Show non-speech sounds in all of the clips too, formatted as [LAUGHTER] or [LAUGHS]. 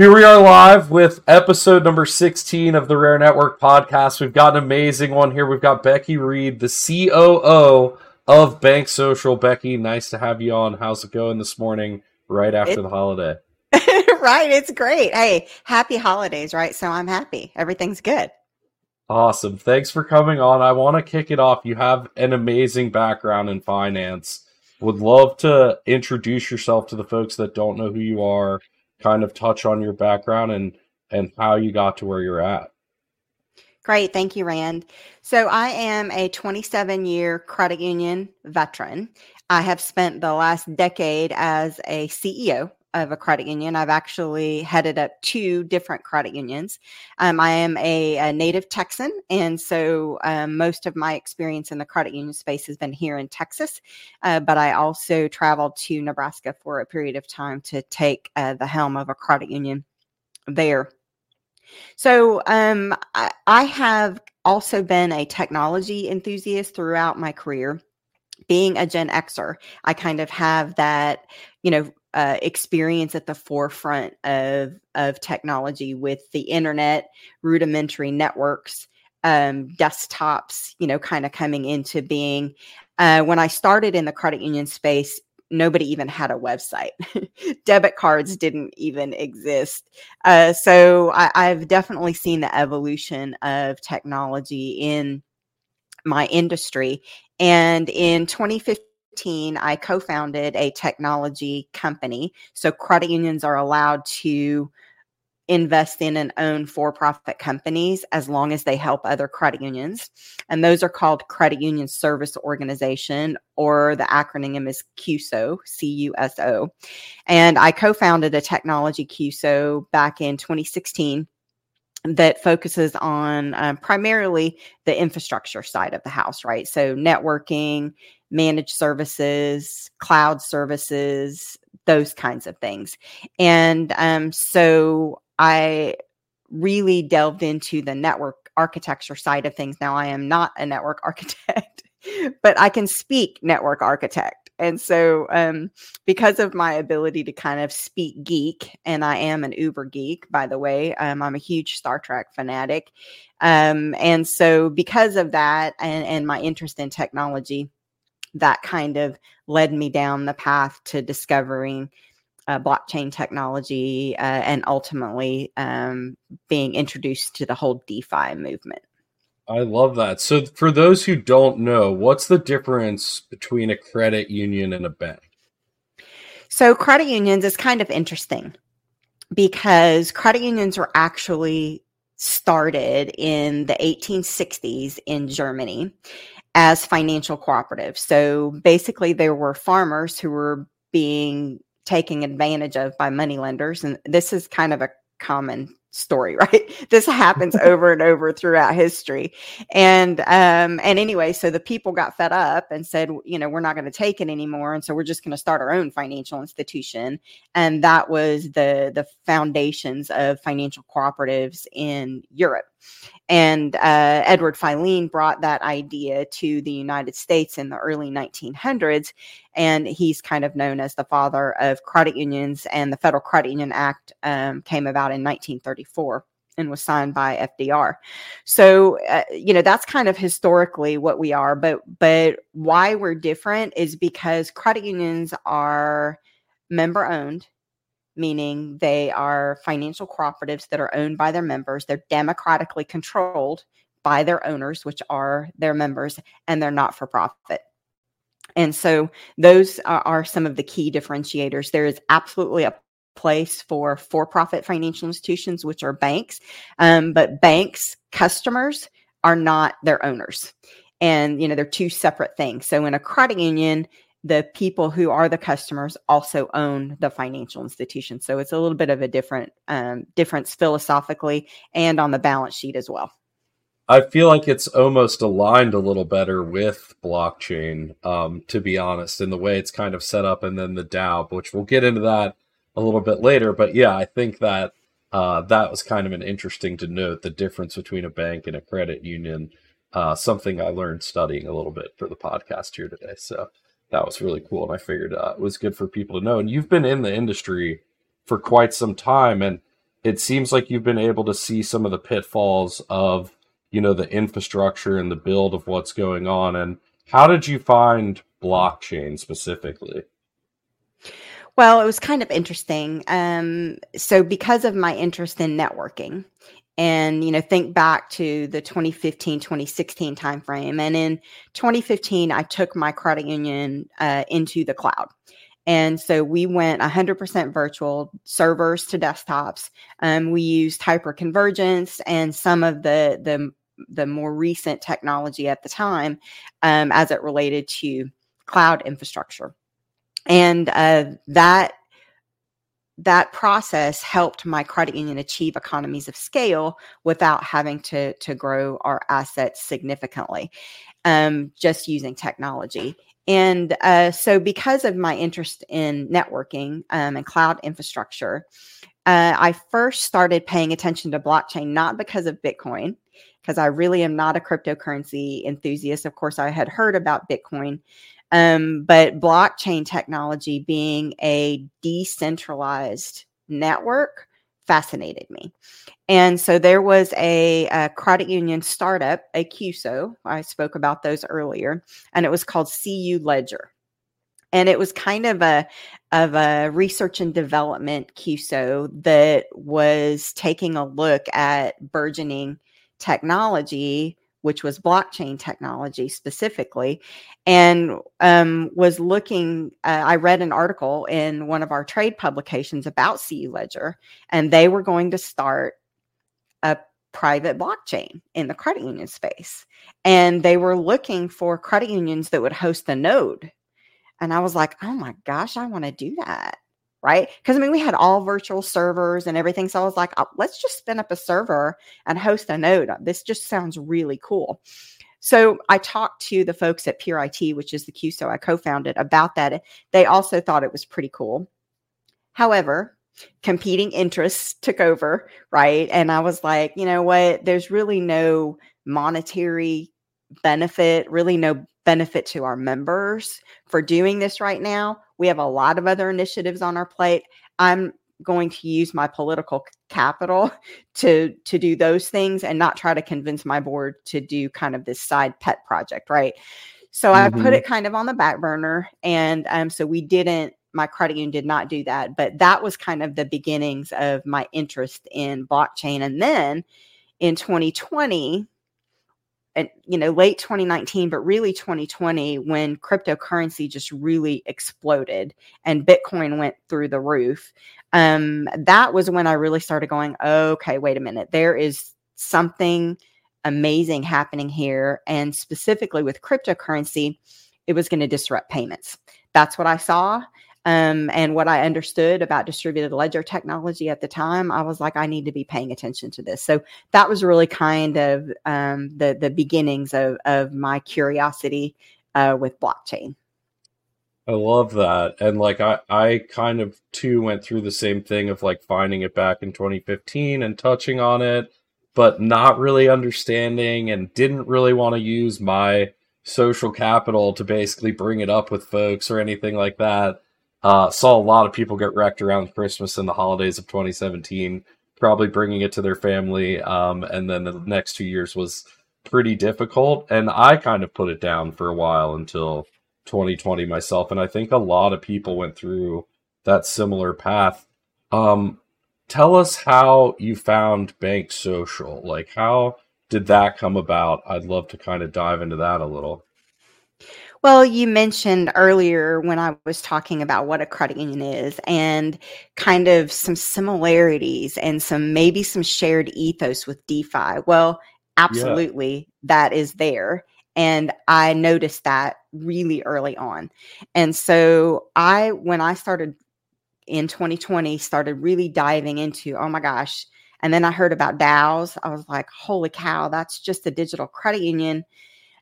Here we are live with episode number 16 of the Rare Network podcast. We've got an amazing one here. We've got Becky Reed, the COO of Bank Social. Becky, nice to have you on. How's it going this morning, right after it, the holiday? [LAUGHS] right, it's great. Hey, happy holidays, right? So I'm happy. Everything's good. Awesome. Thanks for coming on. I want to kick it off. You have an amazing background in finance. Would love to introduce yourself to the folks that don't know who you are, kind of touch on your background and and how you got to where you're at. Great. Thank you, Rand. So, I am a 27 year credit union veteran. I have spent the last decade as a CEO of a credit union. I've actually headed up two different credit unions. Um, I am a, a, native Texan, and so um, most of my experience in the credit union space has been here in Texas. Uh, but I also traveled to Nebraska for a period of time to take uh, the helm of a credit union there. So um, I, I have also been a technology enthusiast throughout my career being a Gen Xer, I kind of have that, you know, uh, experience at the forefront of of technology with the internet, rudimentary networks, um, desktops, you know, kind of coming into being. Uh, when I started in the credit union space, nobody even had a website. [LAUGHS] Debit cards didn't even exist. Uh, so I, I've definitely seen the evolution of technology in my industry. And in 2015, I co founded a technology company. So credit unions are allowed to invest in and own for profit companies as long as they help other credit unions. And those are called Credit Union Service Organization, or the acronym is CUSO, C U S O. And I co founded a technology CUSO back in 2016 that focuses on um, primarily the infrastructure side of the house, right? So, networking, managed services, cloud services, those kinds of things. And um, so I really delved into the network architecture side of things. Now, I am not a network [LAUGHS] architect, but I can speak network architect. And so, um, because of my ability to kind of speak geek, and I am an uber geek, by the way, um, I'm a huge Star Trek fanatic. Um, and so, because of that and, and my interest in technology, that kind of led me down the path to discovering uh, blockchain technology uh, and ultimately um, being introduced to the whole DeFi movement. I love that. So, for those who don't know, what's the difference between a credit union and a bank? So, credit unions is kind of interesting because credit unions were actually started in the 1860s in Germany as financial cooperatives. So basically, there were farmers who were being taken advantage of by money lenders. And this is kind of a common story, [LAUGHS] right? This happens [LAUGHS] over and over throughout history. And um and anyway, so the people got fed up and said, you know, we're not going to take it anymore and so we're just going to start our own financial institution. And that was the the foundations of financial cooperatives in Europe. And uh, Edward Filene brought that idea to the United States in the early 1900s. And he's kind of known as the father of credit unions. And the Federal Credit Union Act um, came about in 1934 and was signed by FDR. So, uh, you know, that's kind of historically what we are. But, but why we're different is because credit unions are member owned meaning they are financial cooperatives that are owned by their members. They're democratically controlled by their owners, which are their members, and they're not for profit. And so those are, are, some of the key differentiators. There is absolutely a place for for profit financial institutions, which are banks, um, but banks' customers are not their owners. And, you know, they're two separate things. So in a credit union, the people who are the customers also own the financial institution. So it's a little bit of a different um, difference philosophically and on the balance sheet as well. I feel like it's almost aligned a little better with blockchain, um, to be honest, in the way it's kind of set up, and then the DAO, which we'll get into that a little bit later. But yeah, I think that uh, that was kind of an interesting to note the difference between a bank and a credit union. Uh, something I learned studying a little bit for the podcast here today. So that was really cool, and I figured uh, it was good for people to know. And you've been in the industry for quite some time, and it seems like you've been able to see some of the pitfalls of you know the infrastructure and the build of what's going on and how did you find blockchain specifically well it was kind of interesting um, so because of my interest in networking and you know think back to the 2015 2016 timeframe and in 2015 i took my credit union uh, into the cloud and so we went 100% virtual, servers to desktops. Um, we used hyperconvergence and some of the the the more recent technology at the time um, as it related to cloud infrastructure. And uh, that that process helped my credit union achieve economies of scale without having to to grow our assets significantly um, just using technology and uh, so, because of my interest in networking um, and cloud infrastructure, uh, I first started paying attention to blockchain, not because of Bitcoin, because I really am not a cryptocurrency enthusiast. Of course, I had heard about Bitcoin, um, but blockchain technology being a decentralized network fascinated me. And so there was a, a, credit union startup, a CUSO. I spoke about those earlier, and it was called CU Ledger. And it was kind of a of a research and development CUSO that was taking a look at burgeoning technology which was blockchain technology specifically, and um, was looking. Uh, I read an article in one of our trade publications about CU Ledger, and they were going to start a private blockchain in the credit union space. And they were looking for credit unions that would host a node. And I was like, oh my gosh, I want to do that right? Because I mean, we had all virtual servers and everything. So I was like, oh, let's just spin up a server and host a node. Uh, this just sounds really cool. So I talked to the folks at Pure IT, which is the CUSO I co-founded, about that. They also thought it was pretty cool. However, competing interests took over, right? And I was like, you know what? There's really no monetary benefit, really no benefit to our members for doing this right now we have a lot of other initiatives on our plate. I'm going to use my political capital [LAUGHS] to to do those things and not try to convince my board to do kind of this side pet project, right? So mm-hmm. I put mm-hmm. it kind of on the back burner, and um, so we didn't. My credit union did not do that, but that was kind of the beginnings of my interest in blockchain. And then in 2020, and you know late 2019 but really 2020 when cryptocurrency just really exploded and bitcoin went through the roof. Um, that was when i really started going okay wait a minute there is something amazing happening here and specifically with cryptocurrency it was going to disrupt payments. That's what i saw um, and what I understood about distributed ledger technology at the time, I was like, I need to be paying attention to this. So that was really kind of um, the the beginnings of of my curiosity uh, with blockchain. I love that, and like I I kind of too went through the same thing of like finding it back in 2015 and touching on it, but not really understanding and didn't really want to use my social capital to basically bring it up with folks or anything like that. Uh, saw a lot of people get wrecked around Christmas and the holidays of 2017, probably bringing it to their family. Um, and then the next two years was pretty difficult. And I kind of put it down for a while until 2020 myself. And I think a lot of people went through that similar path. Um, tell us how you found Bank Social. Like, how did that come about? I'd love to kind of dive into that a little. Well, you mentioned earlier when I was talking about what a credit union is and kind of some similarities and some maybe some shared ethos with DeFi. Well, absolutely, yeah. that is there. And I noticed that really early on. And so I, when I started in 2020, started really diving into, oh my gosh. And then I heard about DAOs. I was like, holy cow, that's just a digital credit union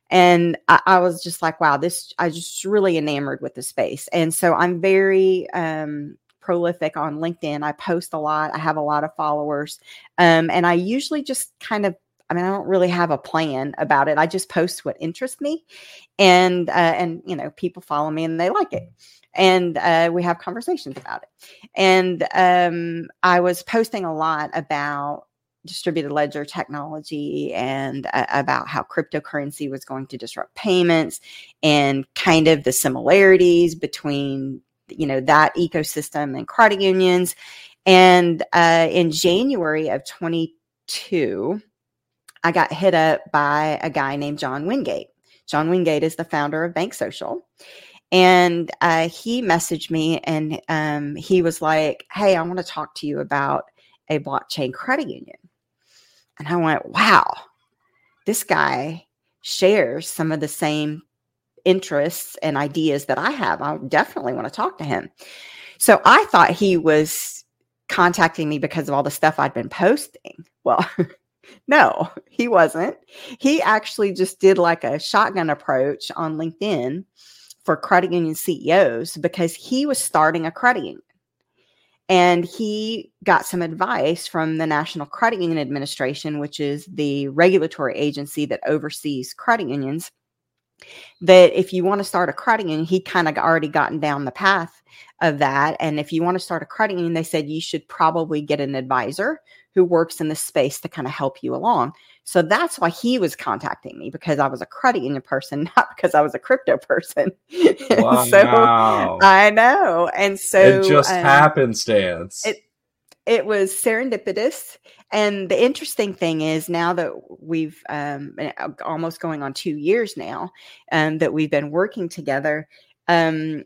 and I, I, was just like wow this i just really enamored with the space and so i'm very um, prolific on linkedin i post a lot i have a lot of followers um, and i usually just kind of I mean, I don't really have a plan about it. I just post what interests me, and uh, and you know, people follow me and they like it. and uh, we have conversations about it. And um, I was posting a lot about distributed ledger technology and uh, about how cryptocurrency was going to disrupt payments and kind of the similarities between you know that ecosystem and credit unions. And uh, in january of 22 i got hit up by a guy named john wingate. John wingate is the founder of bank social and uh, he messaged me and um, he was like hey i want to talk to you about a blockchain credit union and I went, wow, this guy shares some of the same interests and ideas that I have. I definitely want to talk to him. So I thought he was contacting me because of all the stuff I'd been posting. Well, [LAUGHS] no, he wasn't. He actually just did like a shotgun approach on LinkedIn for credit union CEOs because he was starting a credit union. And he got some advice from the National Credit Union Administration, which is the regulatory agency that oversees credit unions. That if you want to start a credit union, he kind of already gotten down the path of that. And if you want to start a credit union, they said you should probably get an advisor who works in the space to kind of help you along. So that's why he was contacting me because I was a credit union person, [LAUGHS] not because I was a crypto person. [LAUGHS] Wow. so I know. And so it just um, happenstance. It it was serendipitous. And the interesting thing is now that we've um, almost going on two years now um, that we've been working together, um,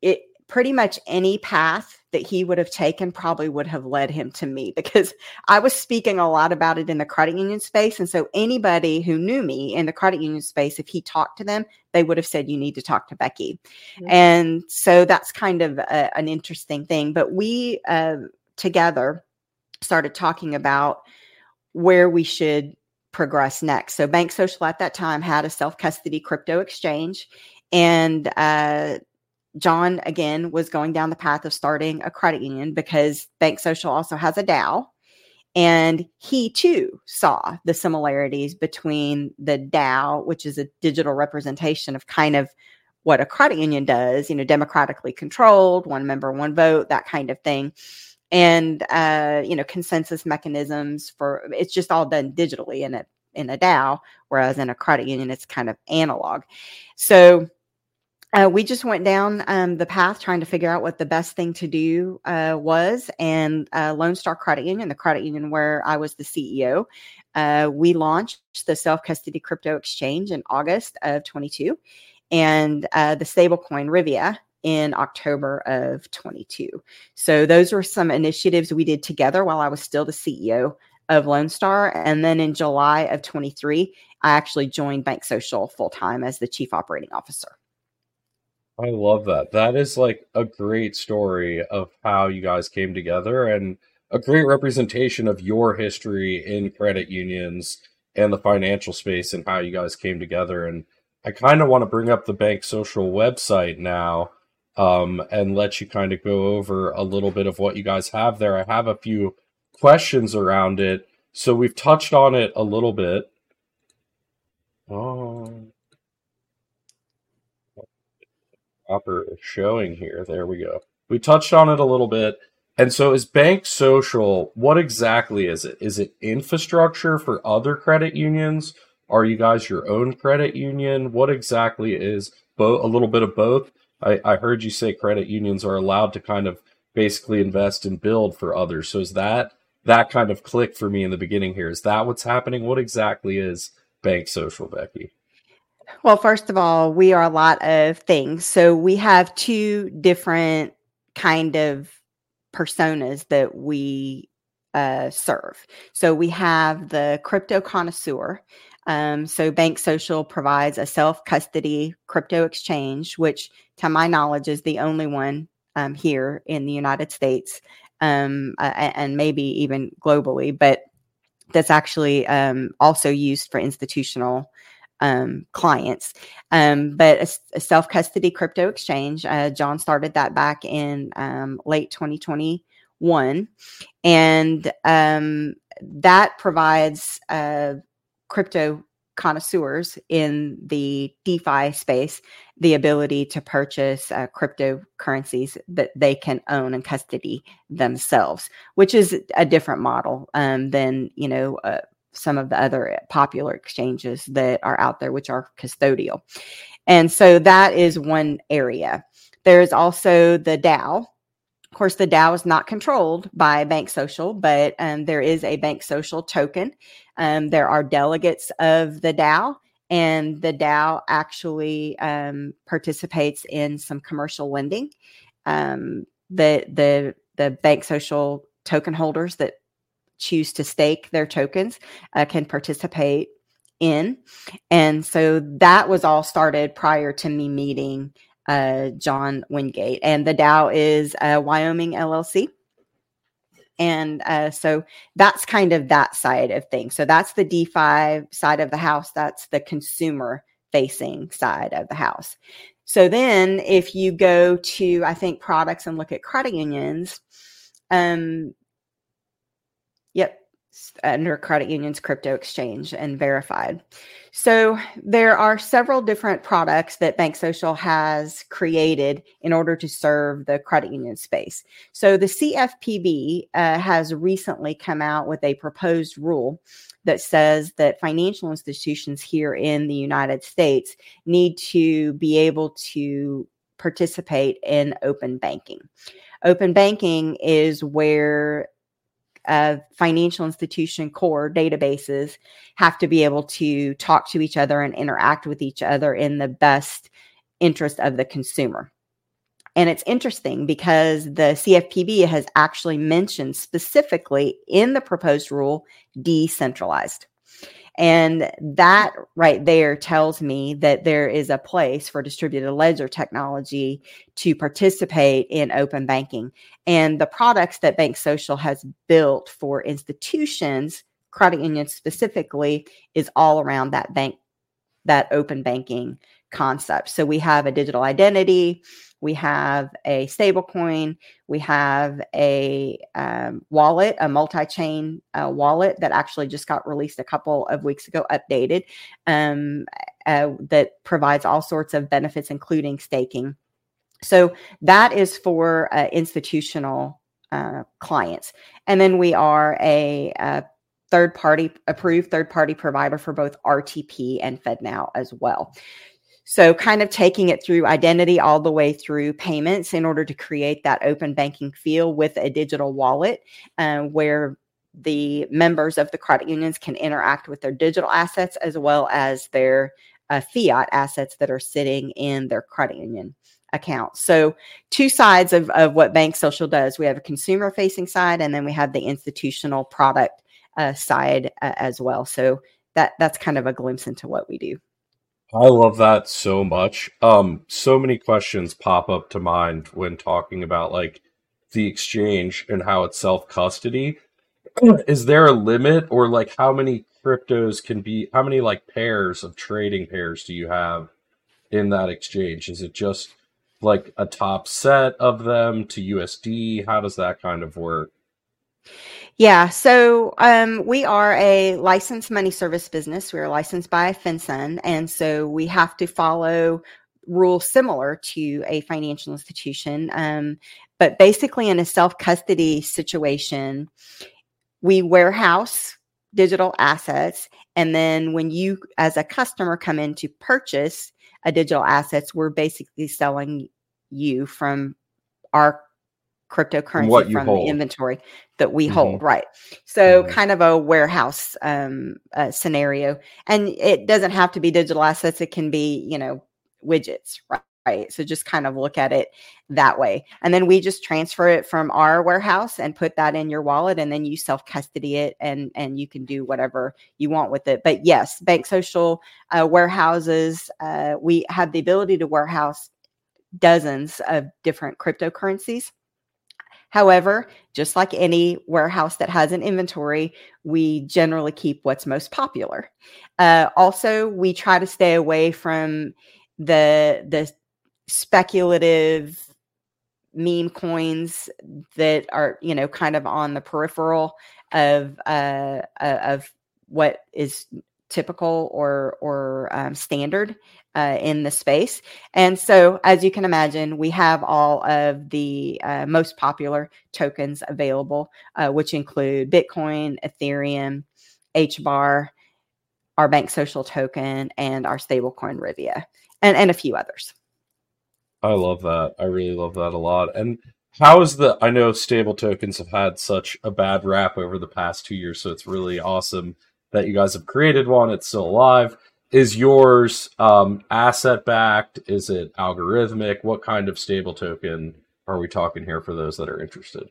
it pretty much any path that he would have taken probably would have led him to me because I was speaking a lot about it in the credit union space. And so anybody who knew me in the credit union space, if he talked to them, they would have said, You need to talk to Becky. Mm-hmm. And so that's kind of a, an interesting thing. But we uh, together started talking about where we should progress next. So Bank Social at that time had a self custody crypto exchange. And uh, John again was going down the path of starting a credit union because Bank Social also has a DAO. And he too saw the similarities between the DAO, which is a digital representation of kind of what a credit union does, you know, democratically controlled, one member, one vote, that kind of thing. And uh, you know, consensus mechanisms for it's just all done digitally in a in a DAO, whereas in a credit union it's kind of analog. So uh, we just went down um, the path trying to figure out what the best thing to do uh, was. And uh, Lone Star Credit Union, the credit union where I was the CEO, uh, we launched the self custody crypto exchange in August of 22 and uh, the stablecoin Rivia in October of 22. So those were some initiatives we did together while I was still the CEO of Lone Star. And then in July of 23, I actually joined Bank Social full time as the chief operating officer. I love that. That is like a great story of how you guys came together and a great representation of your history in credit unions and the financial space and how you guys came together. And I kind of want to bring up the Bank Social website now um, and let you kind of go over a little bit of what you guys have there. I have a few questions around it. So we've touched on it a little bit. Oh, proper showing here. There we go. We touched on it a little bit. And so is Bank Social, what exactly is it? Is it infrastructure for other credit unions? Are you guys your own credit union? What exactly is both a little bit of both? I, I heard you say credit unions are allowed to kind of basically invest and build for others. So is that that kind of click for me in the beginning here? Is that what's happening? What exactly is Bank Social, Becky? Well, first of all, we are a lot of things. So we have two different kind of personas that we uh, serve. So we have the crypto connoisseur. Um, so Bank Social provides a self custody crypto exchange, which, to my knowledge, is the only one um, here in the United States um, uh, and maybe even globally, but that's actually um, also used for institutional um, clients. Um, but a, a self custody crypto exchange, uh, John started that back in um, late 2021. And um, that provides uh, crypto connoisseurs in the DeFi space the ability to purchase uh, cryptocurrencies that they can own and custody themselves, which is a different model um, than you know uh, some of the other popular exchanges that are out there, which are custodial. And so that is one area. There's also the DAO. Of course, the DAO is not controlled by Bank Social, but um, there is a Bank Social token. Um, there are delegates of the DAO, and the DAO actually um, participates in some commercial lending. Um, the the the Bank Social token holders that choose to stake their tokens uh, can participate in. And so that was all started prior to me meeting uh, John Wingate. And the DAO is uh, Wyoming LLC. And uh, so that's kind of that side of things. So that's the DeFi side of the house. That's the consumer facing side of the house. So then if you go to, I think, products and look at credit unions, um, yep, under credit union's crypto exchange and verified. So there are several different products that Bank Social has created in order to serve the credit union space. So the CFPB uh, has recently come out with a proposed rule that says that financial institutions here in the United States need to be able to participate in open banking. Open banking is where of financial institution core databases have to be able to talk to each other and interact with each other in the best interest of the consumer. And it's interesting because the CFPB has actually mentioned specifically in the proposed rule decentralized. And that right there tells me that there is a place for distributed ledger technology to participate in open banking. And the products that Bank Social has built for institutions, credit unions specifically, is all around that bank, that open banking concept. So we have a digital identity, we have a stablecoin, we have a um, wallet, a multi-chain uh, wallet that actually just got released a couple of weeks ago, updated, um, uh, that provides all sorts of benefits, including staking. So that is for uh, institutional uh, clients, and then we are a, a third party approved third party provider for both RTP and FedNow as well. So, kind of taking it through identity all the way through payments in order to create that open banking feel with a digital wallet uh, where the members of the credit unions can interact with their digital assets as well as their uh, fiat assets that are sitting in their credit union account. So, two sides of, of what Bank Social does we have a consumer facing side, and then we have the institutional product uh, side uh, as well. So, that that's kind of a glimpse into what we do. I love that so much. Um, so many questions pop up to mind when talking about like the exchange and how it's self custody. [CLEARS THROAT] Is there a limit or like how many cryptos can be how many like pairs of trading pairs do you have in that exchange? Is it just like a top set of them to USD? How does that kind of work? Yeah, so um, we are a licensed money service business. We are licensed by FinCEN, and so we have to follow rules similar to a financial institution. Um, but basically, in a self custody situation, we warehouse digital assets, and then when you, as a customer, come in to purchase a digital assets, we're basically selling you from our cryptocurrency from hold. the inventory that we mm-hmm. hold right so mm-hmm. kind of a warehouse um, uh, scenario and it doesn't have to be digital assets it can be you know widgets right right so just kind of look at it that way and then we just transfer it from our warehouse and put that in your wallet and then you self custody it and and you can do whatever you want with it but yes bank social uh, warehouses uh, we have the ability to warehouse dozens of different cryptocurrencies However, just like any warehouse that has an inventory, we generally keep what's most popular. Uh, also, we try to stay away from the the speculative meme coins that are you know kind of on the peripheral of uh, of what is typical or or um, standard uh, in the space. And so, as you can imagine, we have all of the uh, most popular tokens available, uh, which include Bitcoin, Ethereum, HBAR, our Bank Social token, and our stablecoin Rivia, and, and a few others. I love that. I really love that a lot. And how is the? I know stable tokens have had such a bad rap over the past two years, so it's really awesome that you guys have created one. It's still alive is yours um, asset backed? Is it algorithmic? What kind of stable token are we talking here for those that are interested?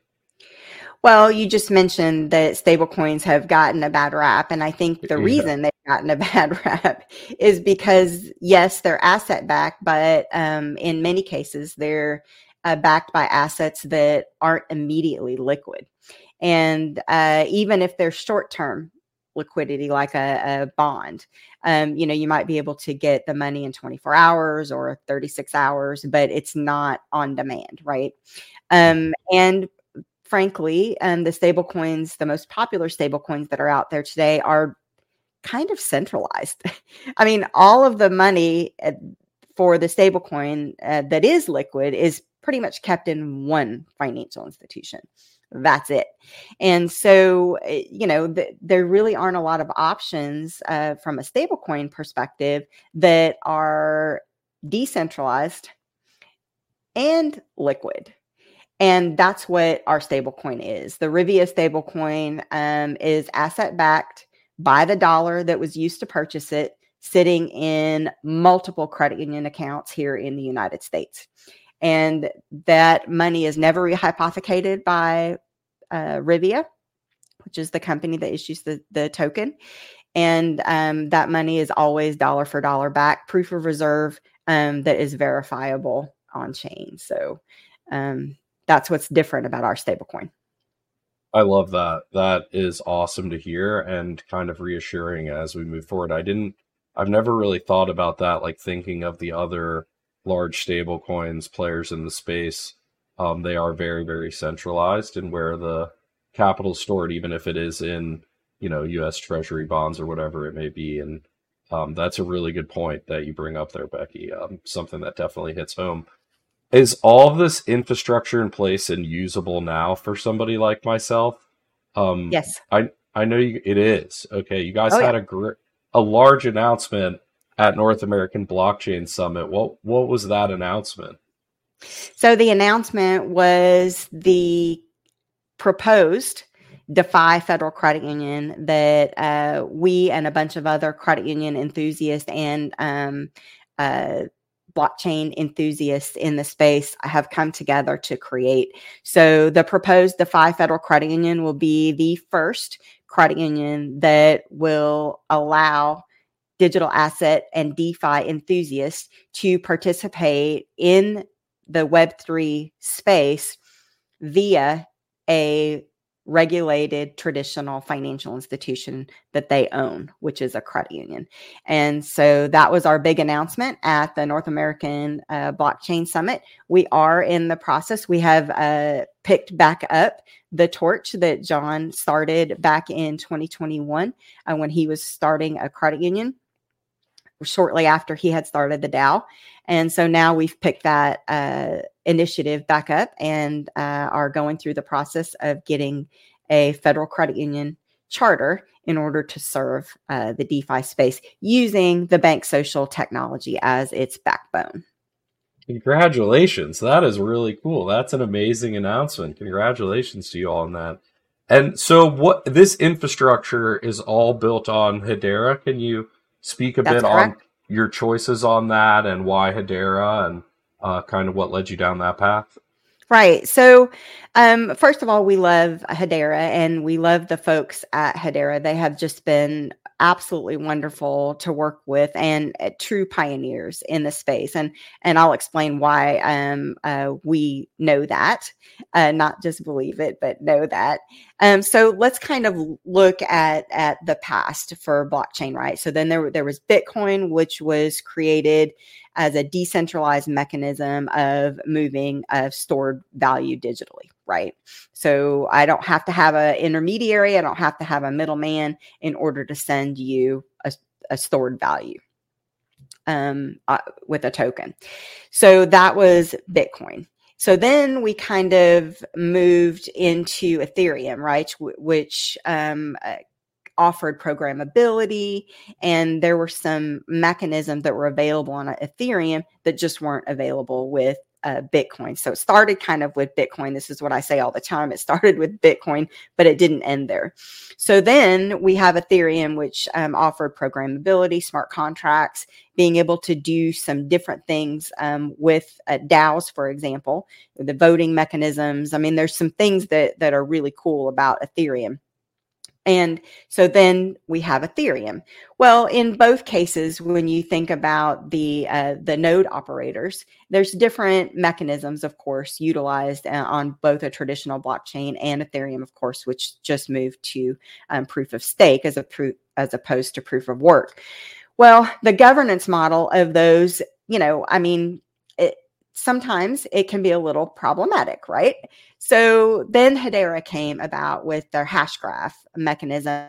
Well, you just mentioned that stablecoins have gotten a bad rap. And I think the yeah. reason they've gotten a [LAUGHS] bad rap is because, yes, they're asset backed, but um, in many cases, they're uh, backed by assets that aren't immediately liquid. And uh, even if they're short term liquidity like a, a bond. Um, you know, you might be able to get the money in 24 hours or 36 hours, but it's not on demand, right? Um, and frankly, um, the stable coins, the most popular stable coins that are out there today are kind of centralized. [LAUGHS] I mean, all of the money uh, for the stable coin uh, that is liquid is pretty much kept in one financial institution that's it. And so, eh, you know, th- there really aren't a lot of options uh, from a stablecoin perspective that are decentralized and liquid. And that's what our stablecoin is. The Rivia stablecoin um, is asset backed by the dollar that was used to purchase it, sitting in multiple credit union accounts here in the United States and that money is never rehypothecated by uh, Rivia, which is the company that issues the, the token. And um, that money is always dollar for dollar back, proof of reserve um, that is verifiable on chain. So um, that's what's different about our stablecoin. I love that. That is awesome to hear and kind of reassuring as we move forward. I didn't, I've never really thought about that, like thinking of the other large stable coins players in the space um, they are very very centralized and where the capital stored even if it is in you know us treasury bonds or whatever it may be. And um, that's a really good point that you bring up there becky. Um, something that definitely hits home. Is all of this infrastructure in place and usable now for somebody like myself? Um, yes. I i know you, it is. Okay you guys oh, had yeah. a great a large announcement at North American Blockchain Summit. What what was that announcement? So the announcement was the proposed DeFi Federal Credit Union that uh, we and a bunch of other credit union enthusiasts and um, uh, blockchain enthusiasts in the space have come together to create. So the proposed DeFi Federal Credit Union will be the first credit union that will allow digital asset and DeFi enthusiasts to participate in the Web3 space via a regulated traditional financial institution that they own, which is a credit union. And so that was our big announcement at the North American uh, Blockchain Summit. We are in the process, we have uh, picked back up the torch that John started back in 2021 uh, when he was starting a credit union shortly after he had started the DAO. And so now we've picked that uh, initiative back up and uh, are going through the process of getting a federal credit union charter in order to serve uh, the DeFi space using the bank social technology as its backbone. Congratulations. That is really cool. That's an amazing announcement. Congratulations to you all on that. And so what this infrastructure is all built on Hedera. Can you speak a That's bit correct. on your choices on that and why Hedera and uh, kind of what led you down that path? Right. So, um, first of all, we love Hedera and we love the folks at Hedera. They have just been absolutely wonderful to work with and uh, true pioneers in the space. And and I'll explain why um, uh, we know that, uh, not just believe it, but know that. Um, so let's kind of look at at the past for blockchain, right? So then there there was Bitcoin, which was created as a decentralized mechanism of moving of stored value digitally right? So I don't have to have an intermediary, I don't have to have a middleman in order to send you a a stored value um, uh, with a token. So that was Bitcoin. So then we kind of moved into Ethereum, right? Which um, uh, offered programmability, and there were some mechanisms that were available on Ethereum that just weren't available with uh, Bitcoin. So it started kind of with Bitcoin. This is what I say all the time. It started with Bitcoin, but it didn't end there. So then we have Ethereum, which um, offered programmability, smart contracts, being able to do some different things um, with uh, DAOs, for example, the voting mechanisms. I mean, there's some things that that are really cool about Ethereum. And so then we have Ethereum. Well, in both cases, when you think about the uh, the node operators, there's different mechanisms, of course, utilized uh, on both a traditional blockchain and Ethereum, of course, which just moved to um, proof of stake as a proof as opposed to proof of work. Well, the governance model of those, you know, I mean, sometimes it can be a little problematic, right? So then Hedera came about with their Hashgraph mechanism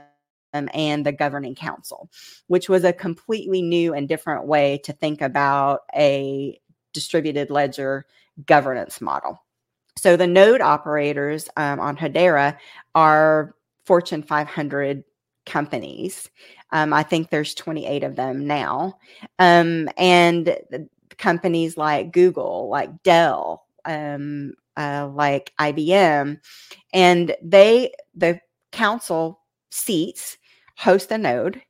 and the governing council, which was a completely new and different way to think about a distributed ledger governance model. So the node operators um, on Hedera are Fortune 500 companies. Um, I think there's 28 of them now. Um, and companies like Google, like Dell, um, uh, like IBM, and they the council seats host a node,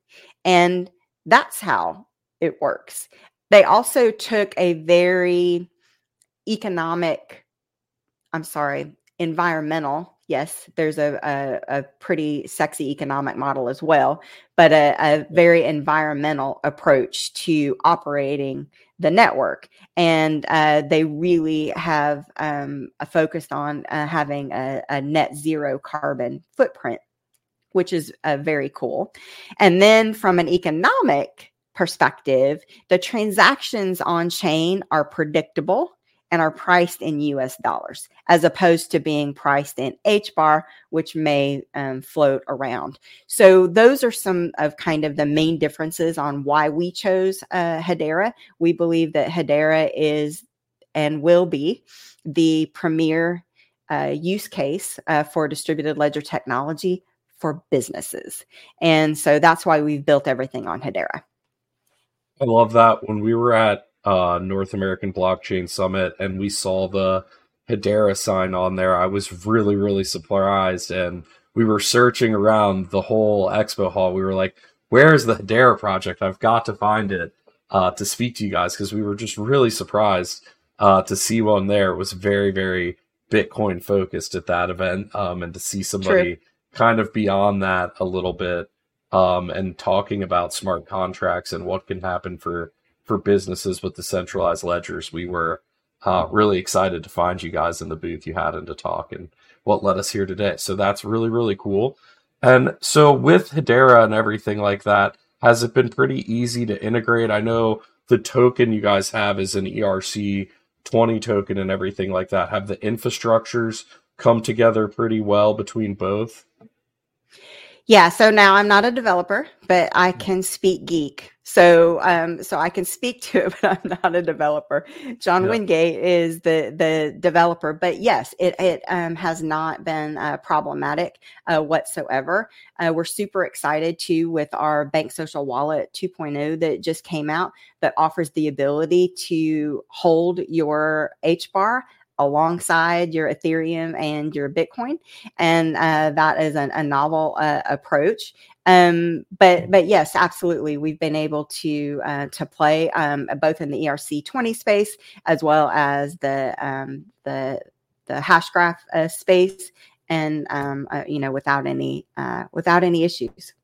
and that's how it works. They also took a very economic, I'm sorry, environmental. Yes, there's a, a, a pretty sexy economic model as well, but a, a very environmental approach to operating the network. And uh, they really have um, focused on uh, having a, a, net zero carbon footprint, which is uh, very cool. And then from an economic perspective, the transactions on chain are predictable and are priced in US dollars as opposed to being priced in H bar, which may um, float around. So, those are some of kind of the main differences on why we chose uh, Hedera. We believe that Hedera is and will be the premier uh, use case uh, for distributed ledger technology for businesses. And so that's why we've built everything on Hedera. I love that. When we were at uh, North American Blockchain Summit and we saw the Hedera sign on there, I was really, really surprised. And we were searching around the whole expo hall. We were like, where's the Hedera project? I've got to find it uh, to speak to you guys because we were just really surprised uh, to see one there. It was very, very Bitcoin focused at that event. Um, and to see somebody True. kind of beyond that a little bit um, and talking about smart contracts and what can happen for for businesses with the centralized ledgers. We were uh, really excited to find you guys in the booth you had and to talk and what led us here today. So that's really, really cool. And so with Hedera and everything like that, has it been pretty easy to integrate? I know the token you guys have is an ERC 20 token and everything like that. Have the infrastructures come together pretty well between both? Yeah, so now I'm not a developer, but I can speak geek. So um so I can speak to it, [LAUGHS] but I'm not a developer. John yeah. Wingate is the the developer, but yes, it it um, has not been uh, problematic uh, whatsoever. Uh, we're super excited too with our Bank Social Wallet 2.0 that just came out that offers the ability to hold your HBAR alongside your Ethereum and your Bitcoin, and uh, that is an, a novel uh, approach. Um, but but yes, absolutely, we've been able to uh, to play um, both in the ERC twenty space as well as the um, the the Hashgraph uh, space, and um, uh, you know without any uh, without any issues.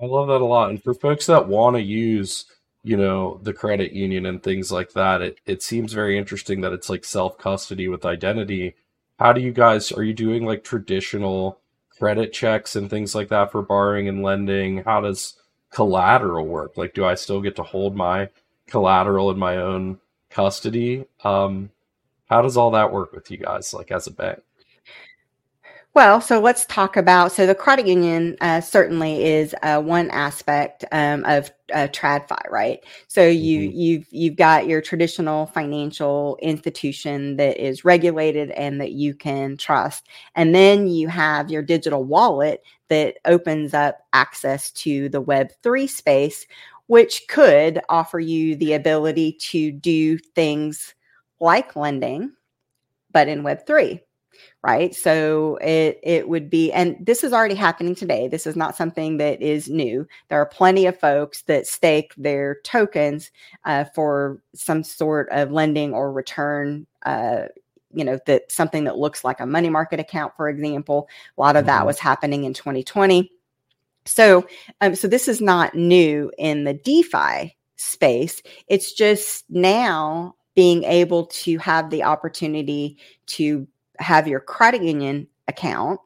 I love that a lot, and for folks that want to use you know the credit union and things like that it it seems very interesting that it's like self custody with identity. How do you guys are you doing like traditional credit checks and things like that for borrowing and lending? How does collateral work? Like do i still get to hold my collateral in my own custody? Um how does all that work with you guys like as a bank Well, so let's talk about so the credit union uh, certainly is uh, one aspect um, of uh, TradFi, right? So you mm-hmm. you've you've got your traditional financial institution that is regulated and that you can trust, and then you have your digital wallet that opens up access to the Web three space, which could offer you the ability to do things like lending, but in Web three right? So it it would be and this is already happening today. This is not something that is new. There are plenty of folks that stake their tokens uh, for some sort of lending or return uh, you know that something that looks like a money market account for example. A lot of that mm-hmm. was happening in 2020 so um, so this is not new in the defi space. It's just now being able to have the opportunity to have your credit union account,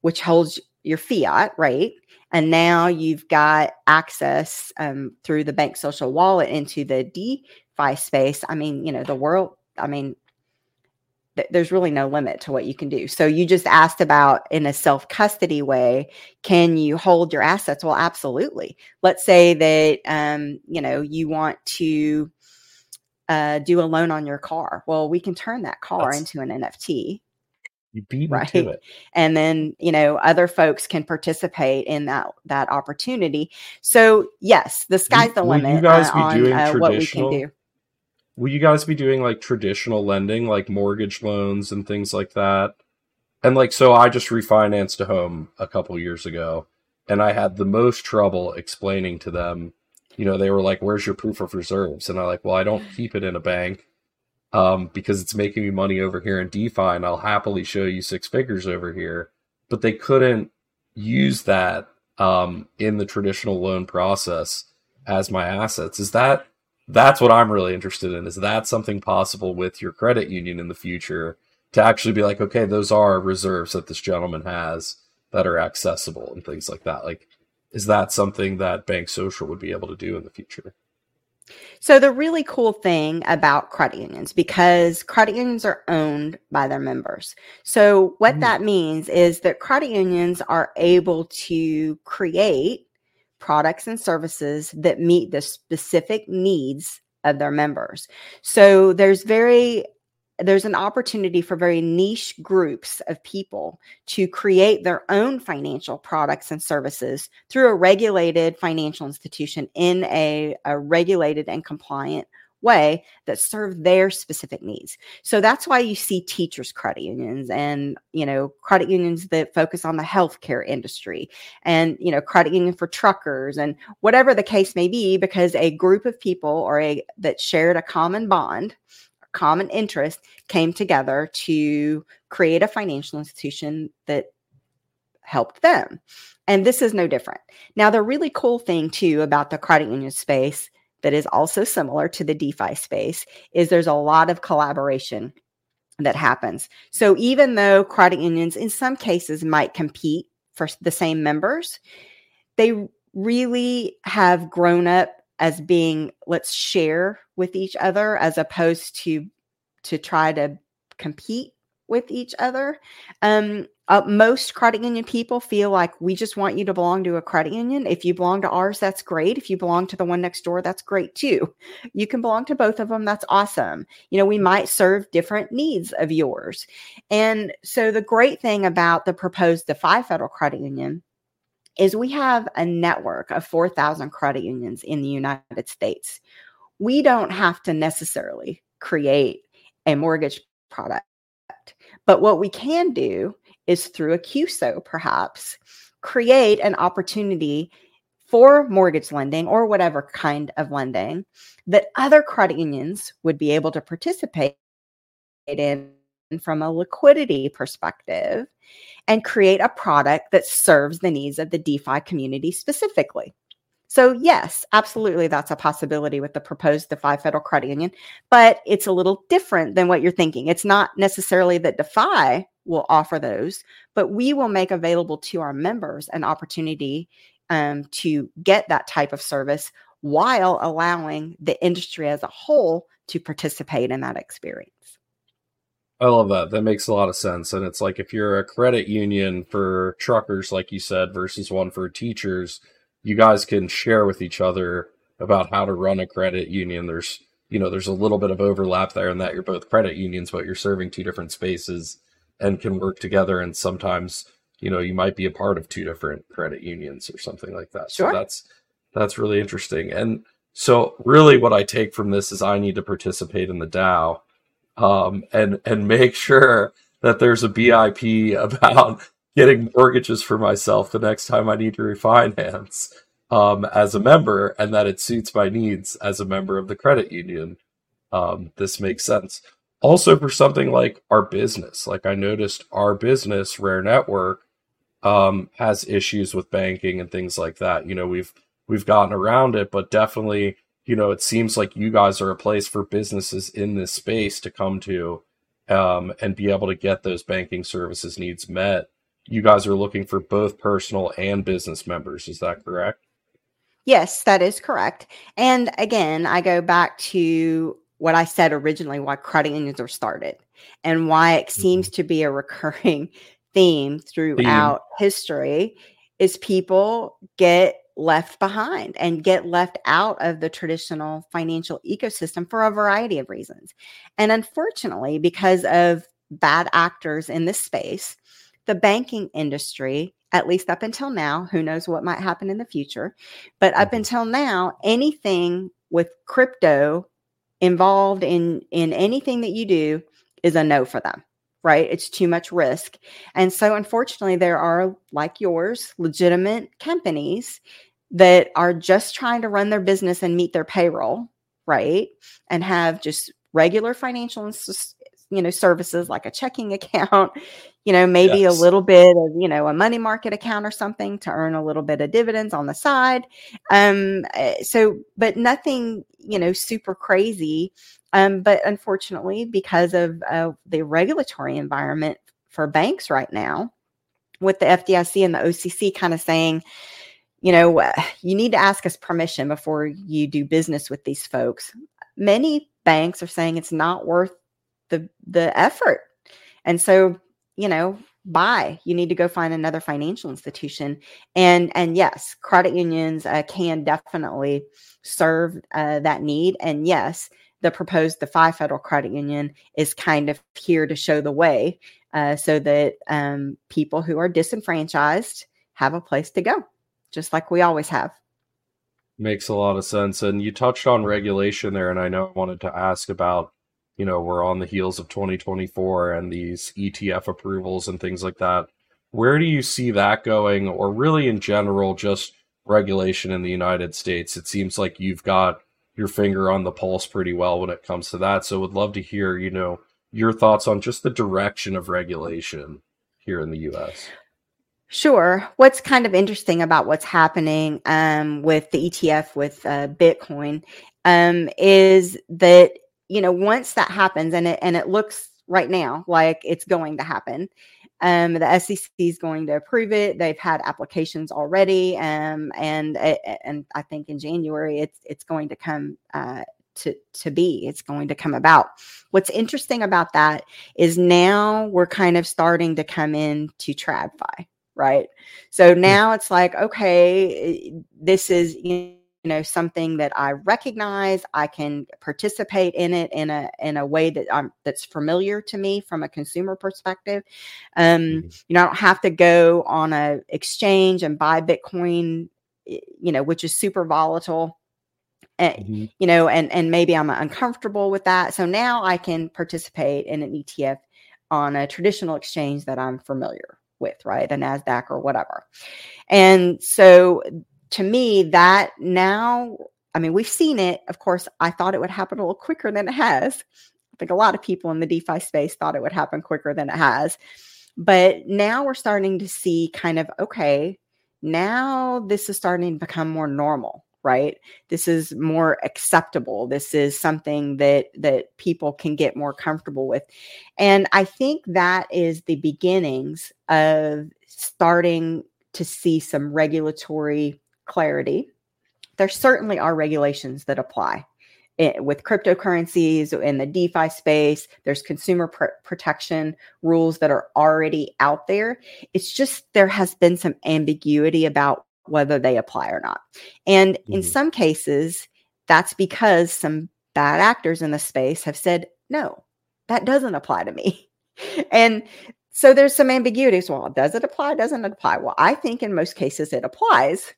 which holds your fiat, right? And now you've got access um, through the bank social wallet into the DeFi space. I mean, you know, the world, I mean, th- there's really no limit to what you can do. So you just asked about in a self custody way, can you hold your assets? Well, absolutely. Let's say that, um, you know, you want to uh, do a loan on your car. Well, we can turn that car That's, into an NFT. You beat me right? to it. And then, you know, other folks can participate in that that opportunity. So yes, the sky's the limit you guys uh, be on doing uh, what we can do. Will you guys be doing like traditional lending, like mortgage loans and things like that? And like, so I just refinanced a home a couple years ago, and I had the most trouble explaining to them you know, they were like, "Where's your proof of reserves?" And I'm like, "Well, I don't keep it in a bank um, because it's making me money over here in DeFi, and I'll happily show you six figures over here." But they couldn't use that um, in the traditional loan process as my assets. Is that that's what I'm really interested in? Is that something possible with your credit union in the future to actually be like, okay, those are reserves that this gentleman has that are accessible and things like that? Like, is that something that Bank Social would be able to do in the future? So the really cool thing about credit unions, because credit unions are owned by their members. So what mm. that means is that credit unions are able to create products and services that meet the specific needs of their members. So there's very there's an opportunity for very niche groups of people to create their own financial products and services through a regulated financial institution in a, a regulated and compliant way that serve their specific needs. So that's why you see teachers credit unions and you know credit unions that focus on the healthcare industry and you know credit union for truckers and whatever the case may be because a group of people or a that shared a common bond common interest came together to create a financial institution that helped them. And this is no different. Now, the really cool thing, too, about the credit union space that is also similar to the DeFi space is there's a lot of collaboration that happens. So, even though credit unions in some cases might compete for the same members, they really have grown up as being let's share with each other as opposed to to try to compete with each other. Um, uh, most credit union people feel like we just want you to belong to a credit union. If you belong to ours, that's great. If you belong to the one next door, that's great too. You can belong to both of them. That's awesome. You know, we might serve different needs of yours. And so the great thing about the proposed DeFi Federal Credit Union is we have a network of 4,000 credit unions in the United States. We don't have to necessarily create a mortgage product. But what we can do is through a CUSO, perhaps, create an opportunity for mortgage lending or whatever kind of lending that other credit unions would be able to participate in from a liquidity perspective and create a product that serves the needs of the DeFi community specifically. So, yes, absolutely, that's a possibility with the proposed DeFi Federal Credit Union, but it's a little different than what you're thinking. It's not necessarily that DeFi will offer those, but we will make available to our members an opportunity um, to get that type of service while allowing the industry as a whole to participate in that experience. I love that. That makes a lot of sense. And it's like if you're a credit union for truckers, like you said, versus one for teachers, you guys can share with each other about how to run a credit union. There's, you know, there's a little bit of overlap there in that you're both credit unions, but you're serving two different spaces and can work together. And sometimes, you know, you might be a part of two different credit unions or something like that. Sure. So that's, that's really interesting. And so really what I take from this is I need to participate in the DAO um, and and make sure that there's a BIP about [LAUGHS] getting mortgages for myself the next time I need to refinance um, as a member, and that it suits my needs as a member of the credit union. Um, this makes sense. Also, for something like our business, like I noticed, our business, Rare Network, um, has issues with banking and things like that. You know, we've we've gotten around it, but definitely you know, it seems like you guys are a place for businesses in this space to come to um, and be able to get those banking services needs met. You guys are looking for both personal and business members. Is that correct? Yes, that is correct. And again, I go back to what I said originally why credit unions were started and why it seems mm-hmm. to be a recurring [LAUGHS] theme throughout theme. history is people get left behind and get left out of the traditional financial ecosystem for a variety of reasons. And unfortunately, because of bad actors in this space, the banking industry, at least up until now, who knows what might happen in the future, but up mm-hmm. until now, anything with crypto involved in in anything that you do is a no for them right? It's too much risk. And so, unfortunately, there are, like yours, legitimate companies that are just trying to run their business and meet their payroll, right? And have just regular financial you know services like a checking [LAUGHS] account you know maybe yes. a little bit of you know a money market account or something to earn a little bit of dividends on the side um eh, so but nothing you know super crazy um but unfortunately because of uh, the regulatory environment for banks right now with the FDIC and the OCC kind of saying you know, you need to ask us permission before you do business with these folks. Many banks are saying it's not worth the the effort. And so, you know, buy. You need to go find another financial institution. And and yes, credit unions uh, can definitely serve uh, that need. And yes, the proposed DeFi Federal Credit Union is kind of here to show the way, uh, so that um, people who are disenfranchised have a place to go just like we always have. Makes a lot of sense. And you touched on regulation there, and I know I wanted to ask about, you know, we're on the heels of 2024 and these ETF approvals and things like that. Where do you see that going, or really in general, just regulation in the United States? It seems like you've got your finger on the pulse pretty well when it comes to that. So would love to hear, you know, your thoughts on just the direction of regulation here in the US. Sure. What's kind of interesting about what's happening um, with the ETF with uh, Bitcoin um, is that you know once that happens, and it and it looks right now like it's going to happen. Um, the SEC is going to approve it. They've had applications already, um, and and I think in January it's it's going to come uh, to to be. It's going to come about. What's interesting about that is now we're kind of starting to come in into TradFi right? So now it's like, okay, this is you know something that I recognize. I can participate in it in a in a way that I'm that's familiar to me from a consumer perspective. Um, mm-hmm. you know, I don't have to go on a exchange and buy Bitcoin, you know, which is super volatile. And, mm-hmm. you know, and and maybe I'm uncomfortable with that. So now I can participate in an ETF on a traditional exchange that I'm familiar with, right? The NASDAQ or whatever. And so to me, that now, I mean, we've seen it. Of course, I thought it would happen a little quicker than it has. I think a lot of people in the DeFi space thought it would happen quicker than it has. But now we're starting to see kind of, okay, now this is starting to become more normal right this is more acceptable this is something that that people can get more comfortable with and i think that is the beginnings of starting to see some regulatory clarity there certainly are regulations that apply it, with cryptocurrencies in the DeFi space. There's consumer pr- protection rules that are already out there. It's just there has been some ambiguity about whether they apply or not. And mm-hmm. in some cases, that's because some bad actors in the space have said, no, that doesn't apply to me. [LAUGHS] and so there's some ambiguities. Well, does it apply? Doesn't it apply? Well, I think in most cases it applies.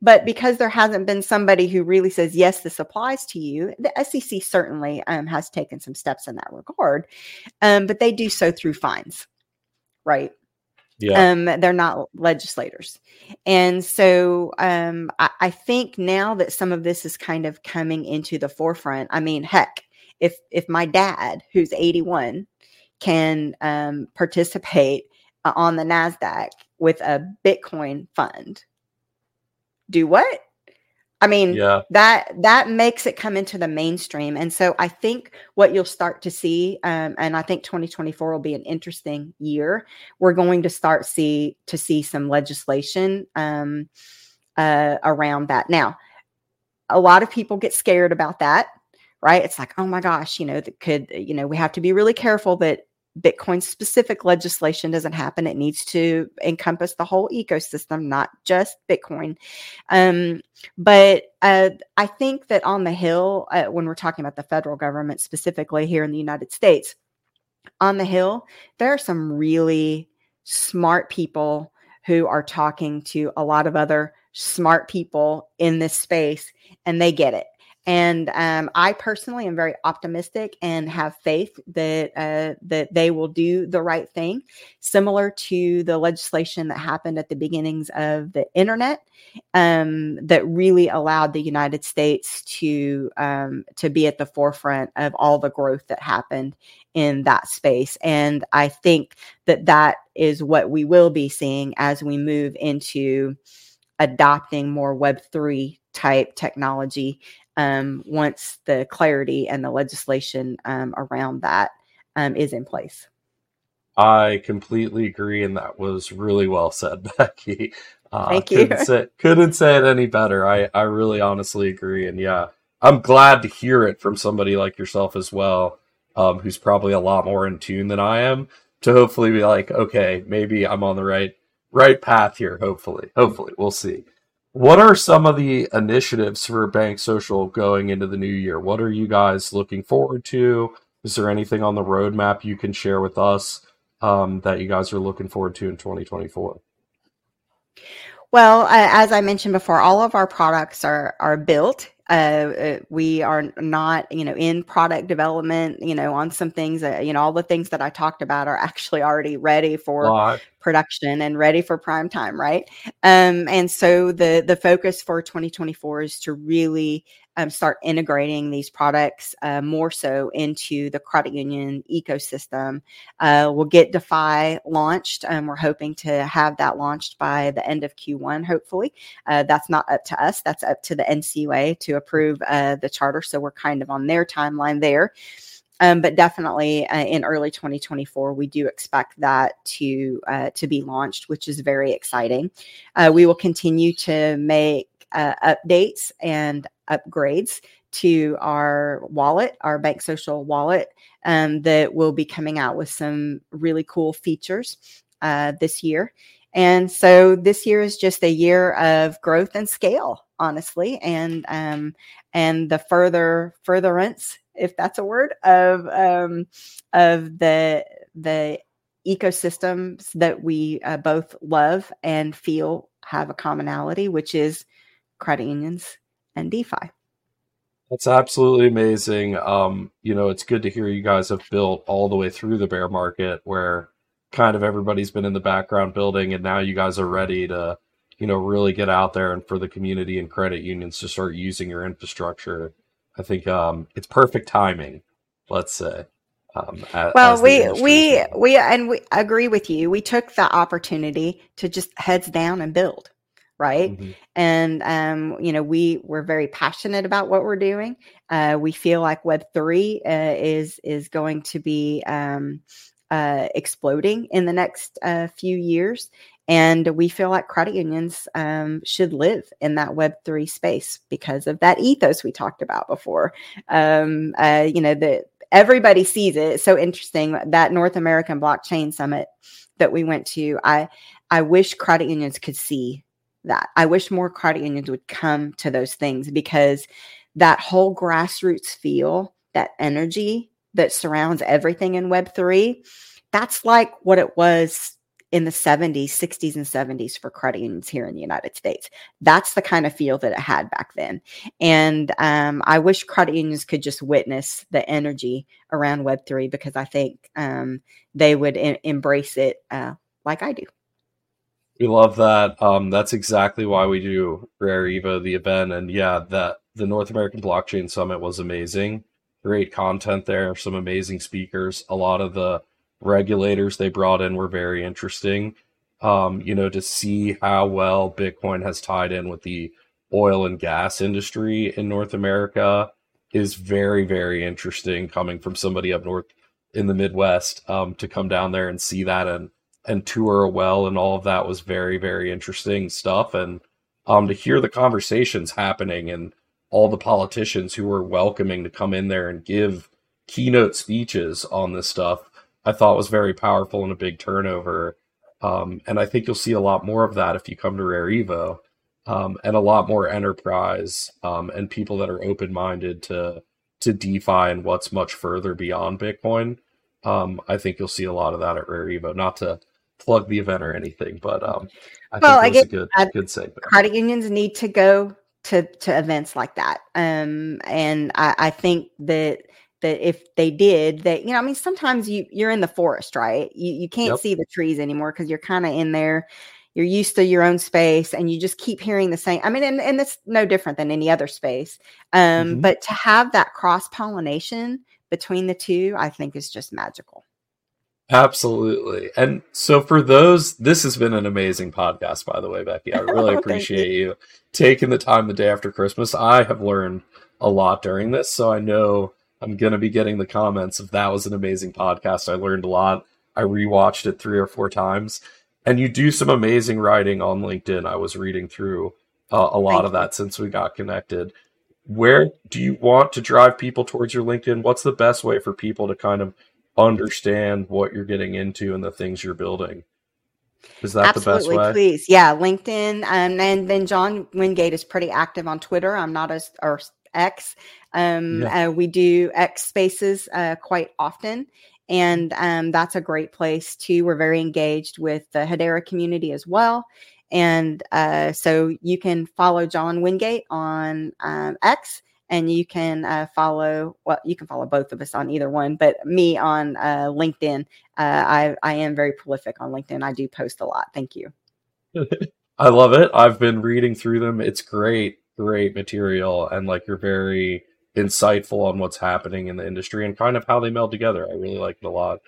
But because there hasn't been somebody who really says, yes, this applies to you, the SEC certainly um, has taken some steps in that regard. Um, but they do so through fines, right? Yeah. Um, they're not legislators. And so um, I, I think now that some of this is kind of coming into the forefront, I mean, heck, if if my dad, who's 81, can um, participate uh, on the NASDAQ with a Bitcoin fund, do what? I mean, yeah. that that makes it come into the mainstream, and so I think what you'll start to see, um, and I think 2024 will be an interesting year. We're going to start see to see some legislation um, uh, around that. Now, a lot of people get scared about that, right? It's like, oh my gosh, you know, that could, you know, we have to be really careful that Bitcoin specific legislation doesn't happen. It needs to encompass the whole ecosystem, not just Bitcoin. Um, but uh, I think that on the Hill, uh, when we're talking about the federal government specifically here in the United States, on the Hill, there are some really smart people who are talking to a lot of other smart people in this space, and they get it. And um, I personally am very optimistic and have faith that uh, that they will do the right thing, similar to the legislation that happened at the beginnings of the internet, um, that really allowed the United States to um, to be at the forefront of all the growth that happened in that space. And I think that that is what we will be seeing as we move into adopting more Web three type technology um, once the clarity and the legislation um, around that um, is in place. I completely agree, and that was really well said, [LAUGHS] Becky. Uh, Thank you. Couldn't say, couldn't say it any better. I, I really honestly agree, and yeah, I'm glad to hear it from somebody like yourself as well, um, who's probably a lot more in tune than I am. To hopefully be like, okay, maybe I'm on the right right path here. Hopefully, hopefully, we'll see. What are some of the initiatives for Bank Social going into the new year? What are you guys looking forward to? Is there anything on the roadmap you can share with us um, that you guys are looking forward to in 2024? Well, uh, as I mentioned before, all of our products are are built uh, uh, we are not, you know, in product development, you know, on some things, uh, you know, all the things that I talked about are actually already ready for production and ready for prime time, right? Um, and so the the focus for 2024 is to really um, start integrating these products uh, more so into the credit union ecosystem. Uh, we'll get DeFi launched. and we're hoping to have that launched by the end of Q1, hopefully. Uh, that's not up to us, that's up to the NCUA to approve uh, the charter. So we're kind of on their timeline there. Um, but definitely uh, in early 2024, we do expect that to uh, to be launched, which is very exciting. Uh, we will continue to make uh, updates and upgrades to our wallet, our Bank Social wallet, um, that will be coming out with some really cool features uh, this year. And so this year is just a year of growth and scale, honestly, and um, and the further furtherance, if that's a word, of um, of the the ecosystems that we uh, both love and feel have a commonality, which is credit unions and DeFi. That's absolutely amazing. Um, you know, it's good to hear you guys have built all the way through the bear market where kind of everybody's been in the background building and now you guys are ready to, you know, really get out there and for the community and credit unions to start using your infrastructure. I think um, it's perfect timing, let's say. Um, as, well, as we we we and we agree with you. We took the opportunity to just heads down and build right mm-hmm. and um, you know we we're very passionate about what we're doing uh, we feel like web 3 uh, is is going to be um, uh, exploding in the next uh, few years And we feel like credit unions um, should live in that Web3 space because of that ethos we talked about before. Um, uh, you know, the, everybody sees it. It's so interesting that North American Blockchain Summit that we went to. I I wish credit unions could see that. I wish more unions would come to those things because that whole grassroots feel, that energy that surrounds everything in Web3, that's like what it was in the 70s, 60s, and 70s for unions here in the United States. That's the kind of feel that it had back then. And um, I wish unions could just witness the energy around Web3 because I think um, they would em- embrace it uh, like I do. We love that. Um, that's exactly why we do Rare Evo, the event. And yeah, that the North American Blockchain Summit was amazing. Great content there, some amazing speakers. A lot of the regulators they brought in were very interesting. Um, you know, to see how well Bitcoin has tied in with the oil and gas industry in North America is very, very interesting coming from somebody up north in the Midwest um, to come down there and see that and and tour a well and all of that was very, very interesting stuff. And um, to hear the conversations happening and all the politicians who were welcoming to come in there and give keynote speeches on this stuff I thought was very powerful and a big turnover. Um, and I think you'll see a lot more of that if you come to Rare Evo, um, and a lot more enterprise um, and people that are open minded to to DeFi and what's much further beyond Bitcoin. Um, I think you'll see a lot of that at Rare Evo. Not to plug the event or anything, but um, I well, think was a good uh, good segment. Credit unions need to go to to events like that, um, and I, I think that that if they did that you know i mean sometimes you you're in the forest right you, you can't yep. see the trees anymore because you're kind of in there you're used to your own space and you just keep hearing the same i mean and, and it's no different than any other space um, mm-hmm. but to have that cross pollination between the two i think is just magical absolutely and so for those this has been an amazing podcast by the way becky i really [LAUGHS] oh, appreciate you. you taking the time the day after christmas i have learned a lot during this so i know I'm gonna be getting the comments of that was an amazing podcast. I learned a lot. I rewatched it three or four times, and you do some amazing writing on LinkedIn. I was reading through uh, a lot Thank of that since we got connected. Where do you want to drive people towards your LinkedIn? What's the best way for people to kind of understand what you're getting into and the things you're building? Is that Absolutely, the best way? Please, yeah, LinkedIn, um, and then John Wingate is pretty active on Twitter. I'm not as or X. Um, yeah. uh, we do X spaces uh, quite often. And um, that's a great place too. We're very engaged with the Hedera community as well. And uh, so you can follow John Wingate on um, X and you can uh, follow well you can follow both of us on either one but me on uh, linkedin uh, I, I am very prolific on linkedin. I do post a lot. Thank you. [LAUGHS] I love it. I've been reading through them. It's great great material and like you're very insightful on what's happening in the industry and kind of how they meld together. I really like it a lot.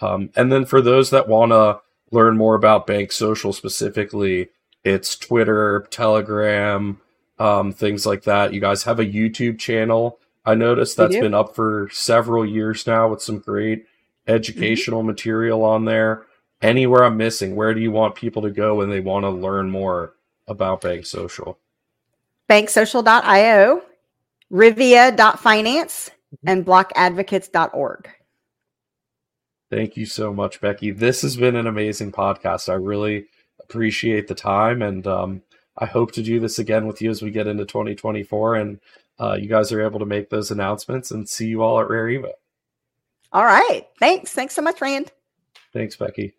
Um, and then for those that want to learn more about Bank Social specifically, it's Twitter, Telegram, um, things like that. You guys have a YouTube channel. I noticed that's been up for several years now with some great educational mm-hmm. material on there. Anywhere I'm missing, where do you want people to go when they want to learn more about Bank Social? banksocial.io, rivia.finance, mm-hmm. and blockadvocates.org. Thank you so much, Becky. This has been an amazing podcast. I really appreciate the time, and um, I hope to do this again with you as we get into 2024 and uh, you guys are able to make those announcements and see you all at Rare Evo. All right. Thanks. Thanks so much, Rand. Thanks, Becky.